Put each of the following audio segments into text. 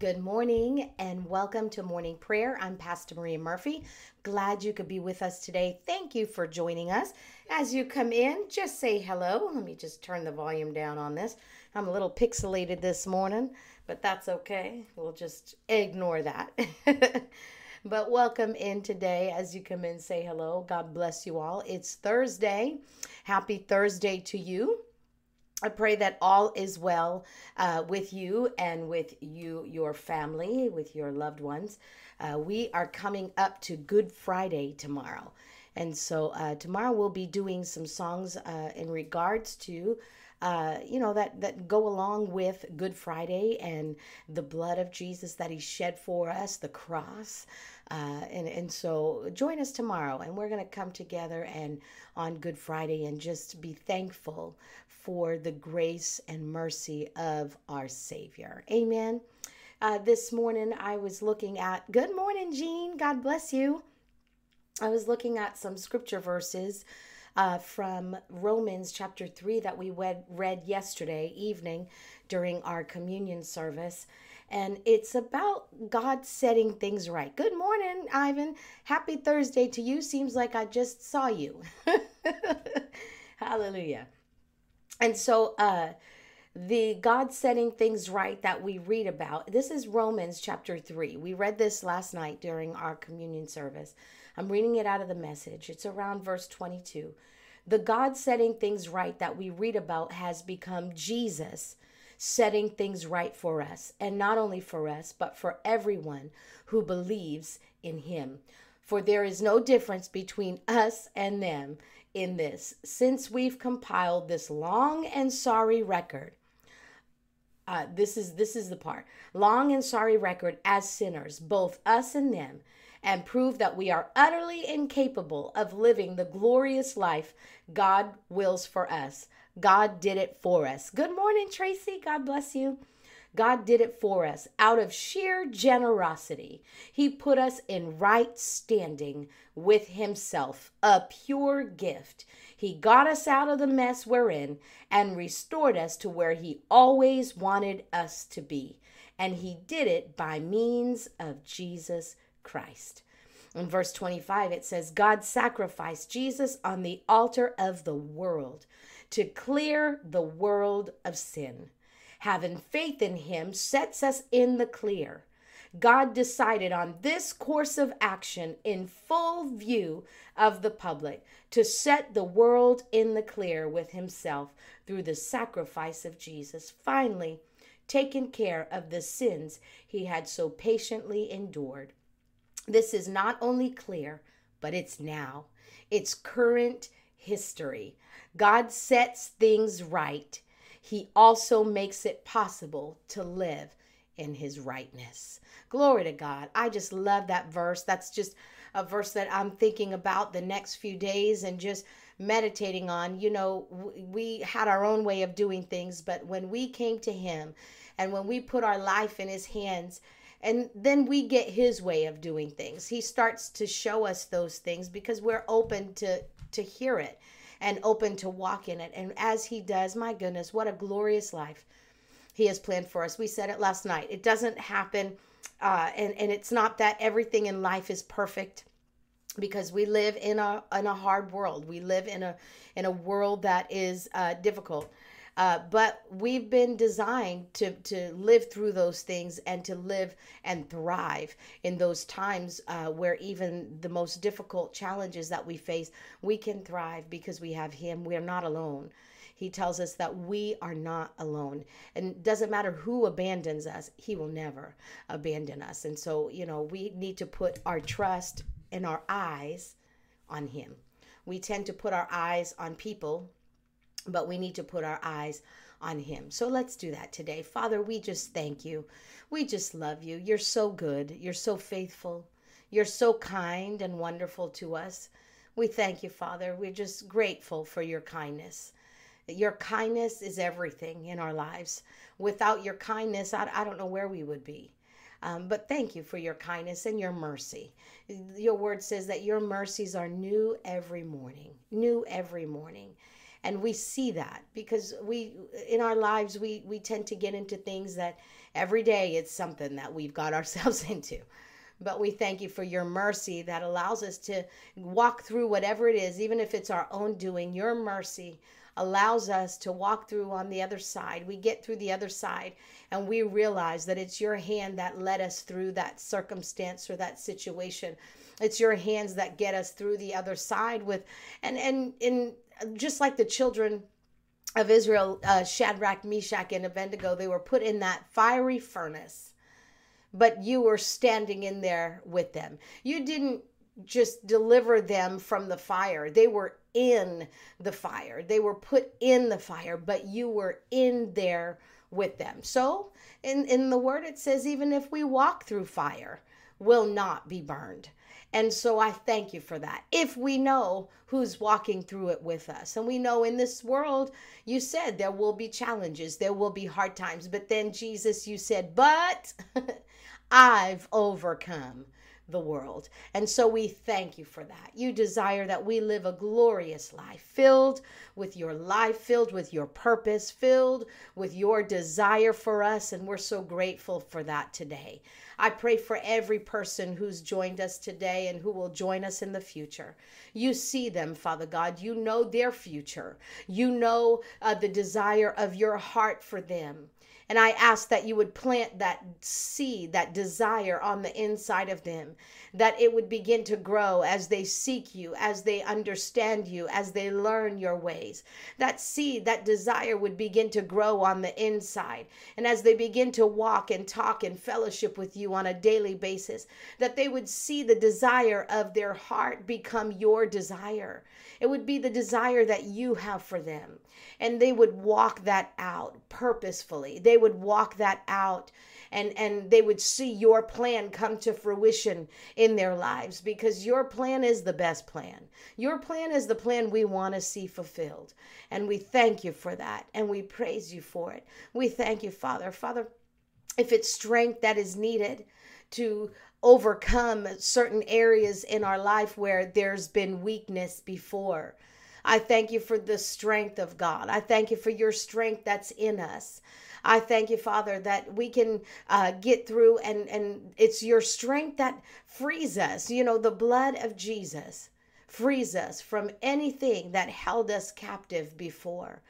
Good morning and welcome to morning prayer. I'm Pastor Maria Murphy. Glad you could be with us today. Thank you for joining us. As you come in, just say hello. Let me just turn the volume down on this. I'm a little pixelated this morning, but that's okay. We'll just ignore that. but welcome in today. As you come in, say hello. God bless you all. It's Thursday. Happy Thursday to you. I pray that all is well uh, with you and with you, your family, with your loved ones. Uh, we are coming up to Good Friday tomorrow. And so uh, tomorrow we'll be doing some songs uh, in regards to uh, you know that that go along with Good Friday and the blood of Jesus that He shed for us, the cross, uh, and and so join us tomorrow, and we're going to come together and on Good Friday and just be thankful for the grace and mercy of our Savior. Amen. Uh, this morning I was looking at. Good morning, Jean. God bless you. I was looking at some scripture verses uh, from Romans chapter 3 that we read, read yesterday evening during our communion service. And it's about God setting things right. Good morning, Ivan. Happy Thursday to you. Seems like I just saw you. Hallelujah. And so, uh, the God setting things right that we read about. This is Romans chapter 3. We read this last night during our communion service. I'm reading it out of the message. It's around verse 22. The God setting things right that we read about has become Jesus setting things right for us, and not only for us, but for everyone who believes in him. For there is no difference between us and them in this, since we've compiled this long and sorry record. Uh, this is this is the part long and sorry record as sinners both us and them and prove that we are utterly incapable of living the glorious life God wills for us. God did it for us. Good morning, Tracy. God bless you. God did it for us out of sheer generosity. He put us in right standing with Himself, a pure gift. He got us out of the mess we're in and restored us to where He always wanted us to be. And He did it by means of Jesus Christ. In verse 25, it says, God sacrificed Jesus on the altar of the world to clear the world of sin. Having faith in him sets us in the clear. God decided on this course of action in full view of the public to set the world in the clear with himself through the sacrifice of Jesus, finally taking care of the sins he had so patiently endured. This is not only clear, but it's now. It's current history. God sets things right. He also makes it possible to live in his rightness. Glory to God. I just love that verse. That's just a verse that I'm thinking about the next few days and just meditating on. You know, we had our own way of doing things, but when we came to him and when we put our life in his hands, and then we get his way of doing things. He starts to show us those things because we're open to to hear it and open to walk in it. And as he does my goodness what a glorious life he has planned for us. We said it last night. It doesn't happen uh, and and it's not that everything in life is perfect because we live in a in a hard world. We live in a in a world that is uh, difficult uh, but we've been designed to, to live through those things and to live and thrive in those times uh, where even the most difficult challenges that we face, we can thrive because we have Him. We're not alone. He tells us that we are not alone. And doesn't matter who abandons us, He will never abandon us. And so, you know, we need to put our trust and our eyes on Him. We tend to put our eyes on people but we need to put our eyes on him. So let's do that today. Father, we just thank you. We just love you. You're so good. You're so faithful. You're so kind and wonderful to us. We thank you, Father. We're just grateful for your kindness. Your kindness is everything in our lives. Without your kindness, I, I don't know where we would be. Um, but thank you for your kindness and your mercy. Your word says that your mercies are new every morning, new every morning. And we see that because we in our lives we we tend to get into things that every day it's something that we've got ourselves into. But we thank you for your mercy that allows us to walk through whatever it is even if it's our own doing. Your mercy allows us to walk through on the other side. We get through the other side and we realize that it's your hand that led us through that circumstance or that situation. It's your hands that get us through the other side with and and in just like the children of Israel, uh, Shadrach, Meshach, and Abednego, they were put in that fiery furnace, but you were standing in there with them. You didn't just deliver them from the fire, they were in the fire. They were put in the fire, but you were in there with them. So, in, in the word, it says, even if we walk through fire, will not be burned. And so I thank you for that. If we know who's walking through it with us, and we know in this world, you said there will be challenges, there will be hard times, but then Jesus, you said, but I've overcome the world. And so we thank you for that. You desire that we live a glorious life filled with your life, filled with your purpose, filled with your desire for us. And we're so grateful for that today. I pray for every person who's joined us today and who will join us in the future. You see them, Father God. You know their future. You know uh, the desire of your heart for them. And I ask that you would plant that seed, that desire on the inside of them, that it would begin to grow as they seek you, as they understand you, as they learn your ways. That seed, that desire would begin to grow on the inside. And as they begin to walk and talk and fellowship with you on a daily basis, that they would see the desire of their heart become your desire. It would be the desire that you have for them. And they would walk that out purposefully. They would walk that out and and they would see your plan come to fruition in their lives because your plan is the best plan. Your plan is the plan we want to see fulfilled. And we thank you for that and we praise you for it. We thank you, Father. Father, if it's strength that is needed to overcome certain areas in our life where there's been weakness before. I thank you for the strength of God. I thank you for your strength that's in us. I thank you, Father, that we can uh, get through, and and it's your strength that frees us. You know, the blood of Jesus frees us from anything that held us captive before.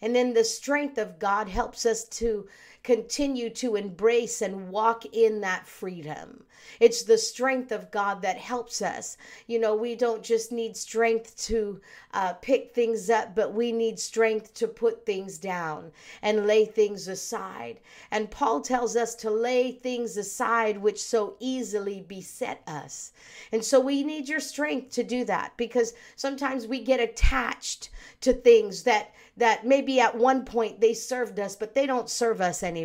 And then the strength of God helps us to continue to embrace and walk in that freedom. It's the strength of God that helps us. You know, we don't just need strength to uh, pick things up, but we need strength to put things down and lay things aside. And Paul tells us to lay things aside which so easily beset us. And so we need your strength to do that because sometimes we get attached to things that that maybe at one point they served us, but they don't serve us anymore.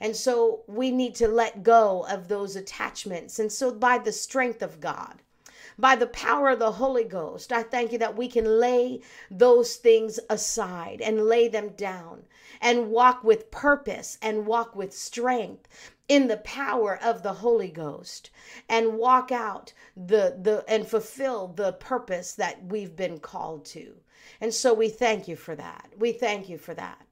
And so we need to let go of those attachments. And so by the strength of God, by the power of the Holy Ghost, I thank you that we can lay those things aside and lay them down and walk with purpose and walk with strength in the power of the Holy Ghost and walk out the the and fulfill the purpose that we've been called to. And so we thank you for that. We thank you for that.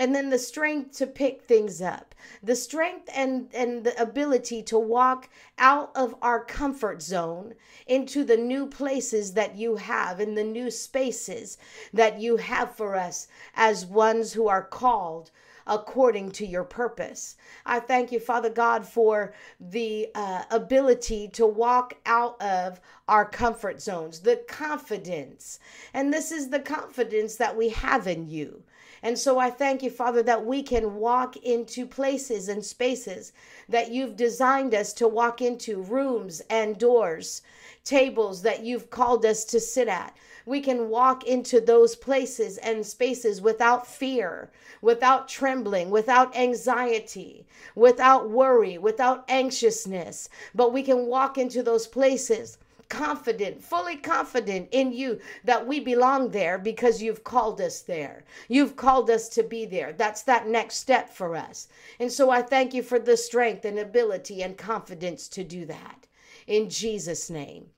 And then the strength to pick things up, the strength and, and the ability to walk out of our comfort zone into the new places that you have, in the new spaces that you have for us as ones who are called according to your purpose. I thank you, Father God, for the uh, ability to walk out of our comfort zones, the confidence. And this is the confidence that we have in you. And so I thank you, Father, that we can walk into places and spaces that you've designed us to walk into, rooms and doors, tables that you've called us to sit at. We can walk into those places and spaces without fear, without trembling, without anxiety, without worry, without anxiousness. But we can walk into those places confident, fully confident in you that we belong there because you've called us there. You've called us to be there. That's that next step for us. And so I thank you for the strength and ability and confidence to do that. In Jesus' name.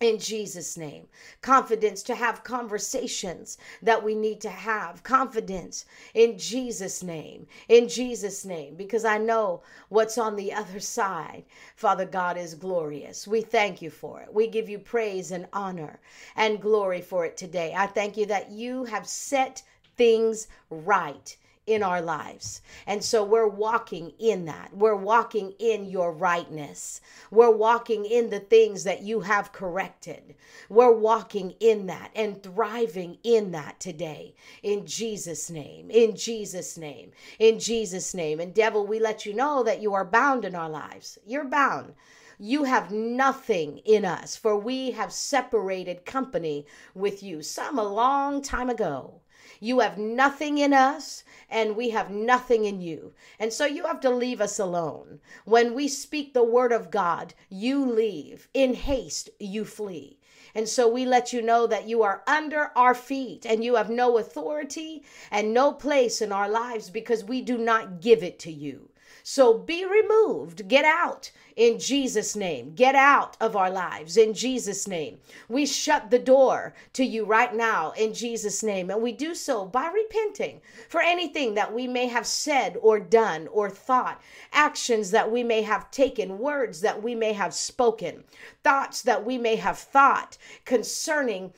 In Jesus' name. Confidence to have conversations that we need to have. Confidence in Jesus' name. In Jesus' name. Because I know what's on the other side. Father God is glorious. We thank you for it. We give you praise and honor and glory for it today. I thank you that you have set things right in our lives. And so we're walking in that. We're walking in your rightness. We're walking in the things that you have corrected. We're walking in that and thriving in that today. In Jesus' name. In Jesus' name. In Jesus' name. And devil, we let you know that you are bound in our lives. You're bound. You have nothing in us, for we have separated company with you some a long time ago. You have nothing in us, and we have nothing in you. And so you have to leave us alone. When we speak the word of God, you leave. In haste, you flee. And so we let you know that you are under our feet and you have no authority and no place in our lives because we do not give it to you. So be removed. Get out in Jesus' name. Get out of our lives in Jesus' name. We shut the door to you right now in Jesus' name. And we do so by repenting for anything that we may have said or done or thought, actions that we may have taken, words that we may have spoken, thoughts that we may have thought concerning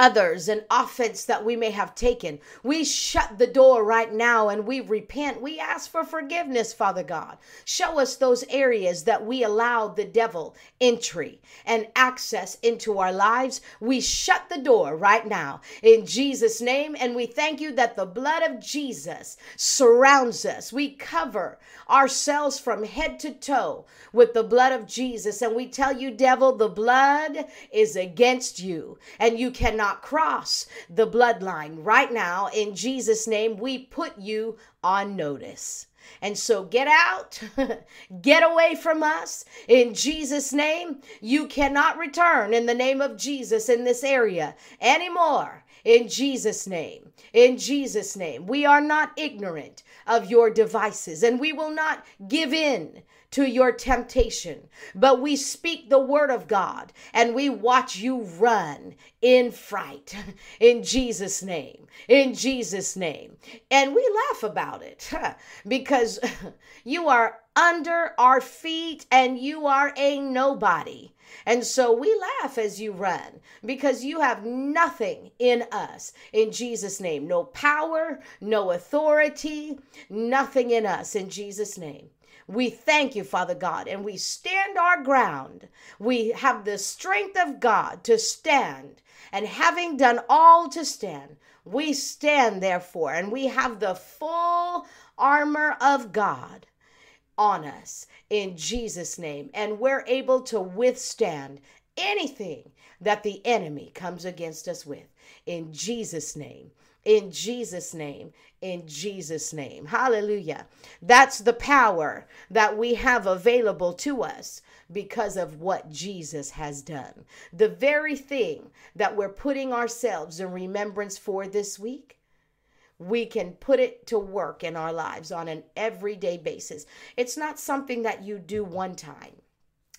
others and offense that we may have taken. We shut the door right now and we repent. We ask for forgiveness, Father God. Show us those areas that we allowed the devil entry and access into our lives. We shut the door right now in Jesus' name and we thank you that the blood of Jesus surrounds us. We cover ourselves from head to toe with the blood of Jesus and we tell you, devil, the blood is against you and you cannot not cross the bloodline. Right now, in Jesus' name, we put you on notice. And so get out, get away from us in Jesus' name. You cannot return in the name of Jesus in this area anymore. In Jesus' name, in Jesus' name, we are not ignorant of your devices and we will not give in to your temptation, but we speak the word of God and we watch you run in fright in Jesus' name. In Jesus' name. And we laugh about it because you are under our feet and you are a nobody. And so we laugh as you run because you have nothing in us in Jesus' name. No power, no authority, nothing in us in Jesus' name. We thank you, Father God, and we stand our ground. We have the strength of God to stand, and having done all to stand, we stand therefore, and we have the full armor of God on us in Jesus' name, and we're able to withstand anything that the enemy comes against us with in Jesus' name in Jesus' name. In Jesus' name. Hallelujah. That's the power that we have available to us because of what Jesus has done. The very thing that we're putting ourselves in remembrance for this week we can put it to work in our lives on an everyday basis. It's not something that you do one time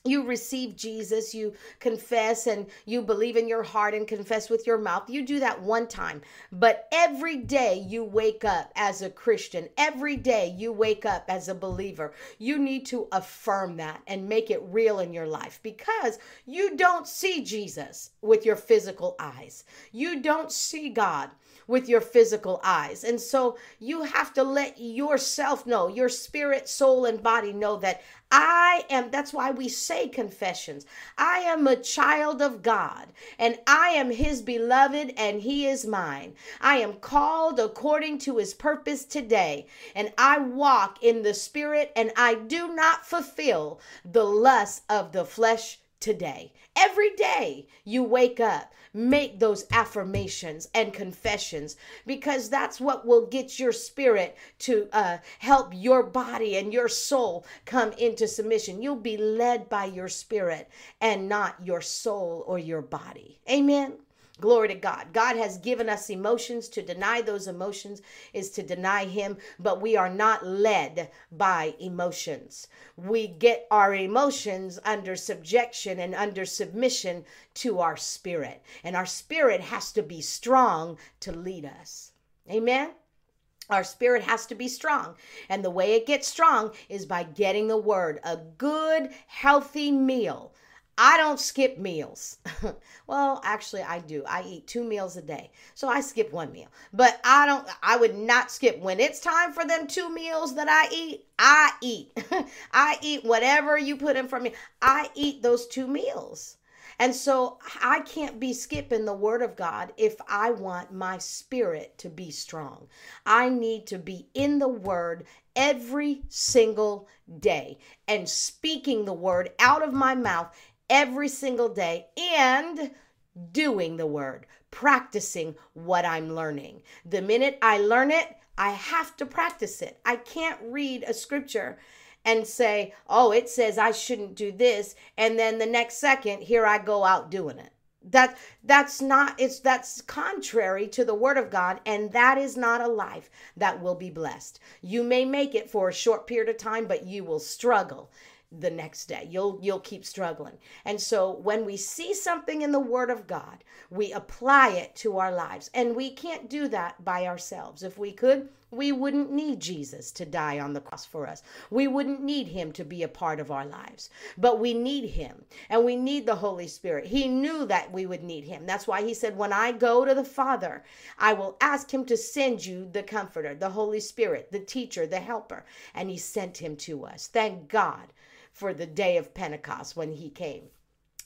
you receive Jesus, you confess and you believe in your heart and confess with your mouth. You do that one time. But every day you wake up as a Christian, every day you wake up as a believer, you need to affirm that and make it real in your life because you don't see Jesus with your physical eyes. You don't see God with your physical eyes. And so you have to let yourself know, your spirit, soul, and body know that I am, that's why we say confessions. I am a child of God and I am his beloved and he is mine. I am called according to his purpose today and I walk in the spirit and I do not fulfill the lust of the flesh today. Every day you wake up, make those affirmations and confessions because that's what will get your spirit to uh, help your body and your soul come into submission. You'll be led by your spirit and not your soul or your body. Amen. Glory to God. God has given us emotions. To deny those emotions is to deny Him, but we are not led by emotions. We get our emotions under subjection and under submission to our spirit. And our spirit has to be strong to lead us. Amen. Our spirit has to be strong. And the way it gets strong is by getting the word, a good, healthy meal I don't skip meals. well, actually, I do. I eat two meals a day. So I skip one meal. But I don't, I would not skip. When it's time for them two meals that I eat, I eat. I eat whatever you put in front of me. I eat those two meals. And so I can't be skipping the word of God if I want my spirit to be strong. I need to be in the word every single day and speaking the word out of my mouth every single day and doing the word, practicing what I'm learning. The minute I learn it, I have to practice it. I can't read a scripture and say, oh, it says I shouldn't do this. And then the next second, here I go out doing it. That that's not it's that's contrary to the word of God and that is not a life that will be blessed. You may make it for a short period of time but you will struggle the next day. You'll you'll keep struggling. And so when we see something in the word of God, we apply it to our lives. And we can't do that by ourselves. If we could, we wouldn't need Jesus to die on the cross for us. We wouldn't need him to be a part of our lives. But we need him and we need the Holy Spirit. He knew that we would need him. That's why he said, When I go to the Father, I will ask him to send you the Comforter, the Holy Spirit, the teacher, the helper. And he sent him to us. Thank God for the day of Pentecost when he came.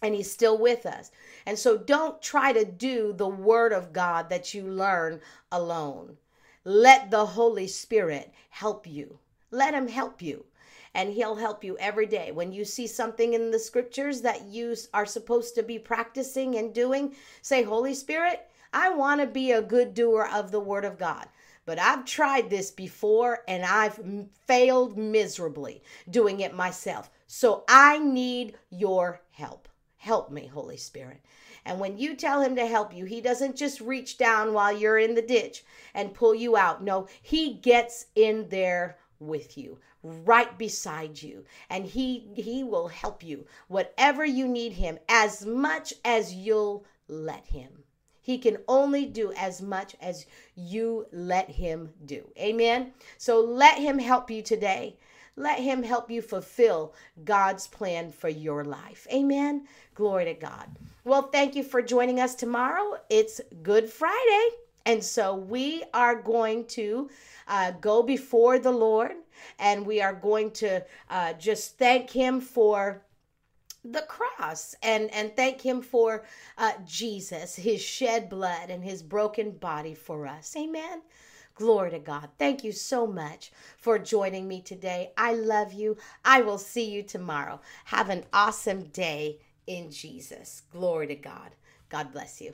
And he's still with us. And so don't try to do the word of God that you learn alone. Let the Holy Spirit help you. Let him help you. And he'll help you every day. When you see something in the scriptures that you are supposed to be practicing and doing, say, Holy Spirit, I want to be a good doer of the word of God. But I've tried this before and I've failed miserably doing it myself. So I need your help. Help me, Holy Spirit. And when you tell him to help you, he doesn't just reach down while you're in the ditch and pull you out. No, he gets in there with you right beside you and he he will help you whatever you need him as much as you'll let him he can only do as much as you let him do amen so let him help you today let Him help you fulfill God's plan for your life. Amen. Glory to God. Well, thank you for joining us tomorrow. It's Good Friday. And so we are going to uh, go before the Lord and we are going to uh, just thank Him for the cross and and thank him for uh, jesus his shed blood and his broken body for us amen Glory to God. Thank you so much for joining me today. I love you. I will see you tomorrow. Have an awesome day in Jesus. Glory to God. God bless you.